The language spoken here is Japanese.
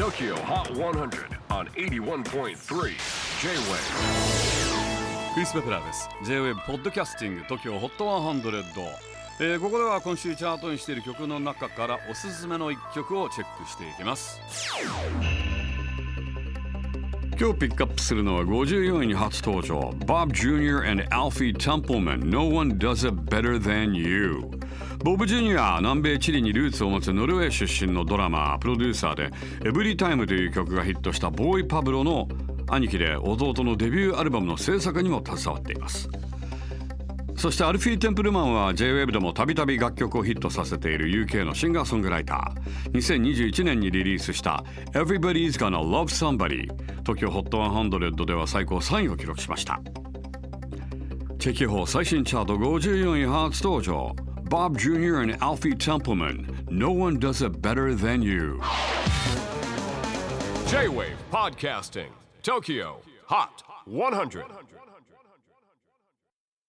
TOKYO HOT 100 on 81.3 J-WAVE クリス・ベプラーです。J-WAVE ポッドキャスティング TOKYO HOT 100、えーここでは今週チャートにしている曲の中からおすすめの一曲をチェックしていきます。今日ピックアップするのは54位に初登場。Bob Jr. and Alfie Templeman. No one does it better than you. ボブ・ジュニア南米チリにルーツを持つノルウェー出身のドラマープロデューサーで「エブリタイムという曲がヒットしたボーイ・パブロの兄貴で弟のデビューアルバムの制作にも携わっています。そしてアルフィー・テンプルマンは J-WAVE でもたびたび楽曲をヒットさせている UK のシンガーソングライター2021年にリリースした Everybody's Gonna Love Somebody 東京 HOT100 では最高3位を記録しましたチェキホー最新チャート54位初登場 Bob Jr. and Alfie Templeman No one does it better than you J-WAVE PODCASTING TOKYO HOT 100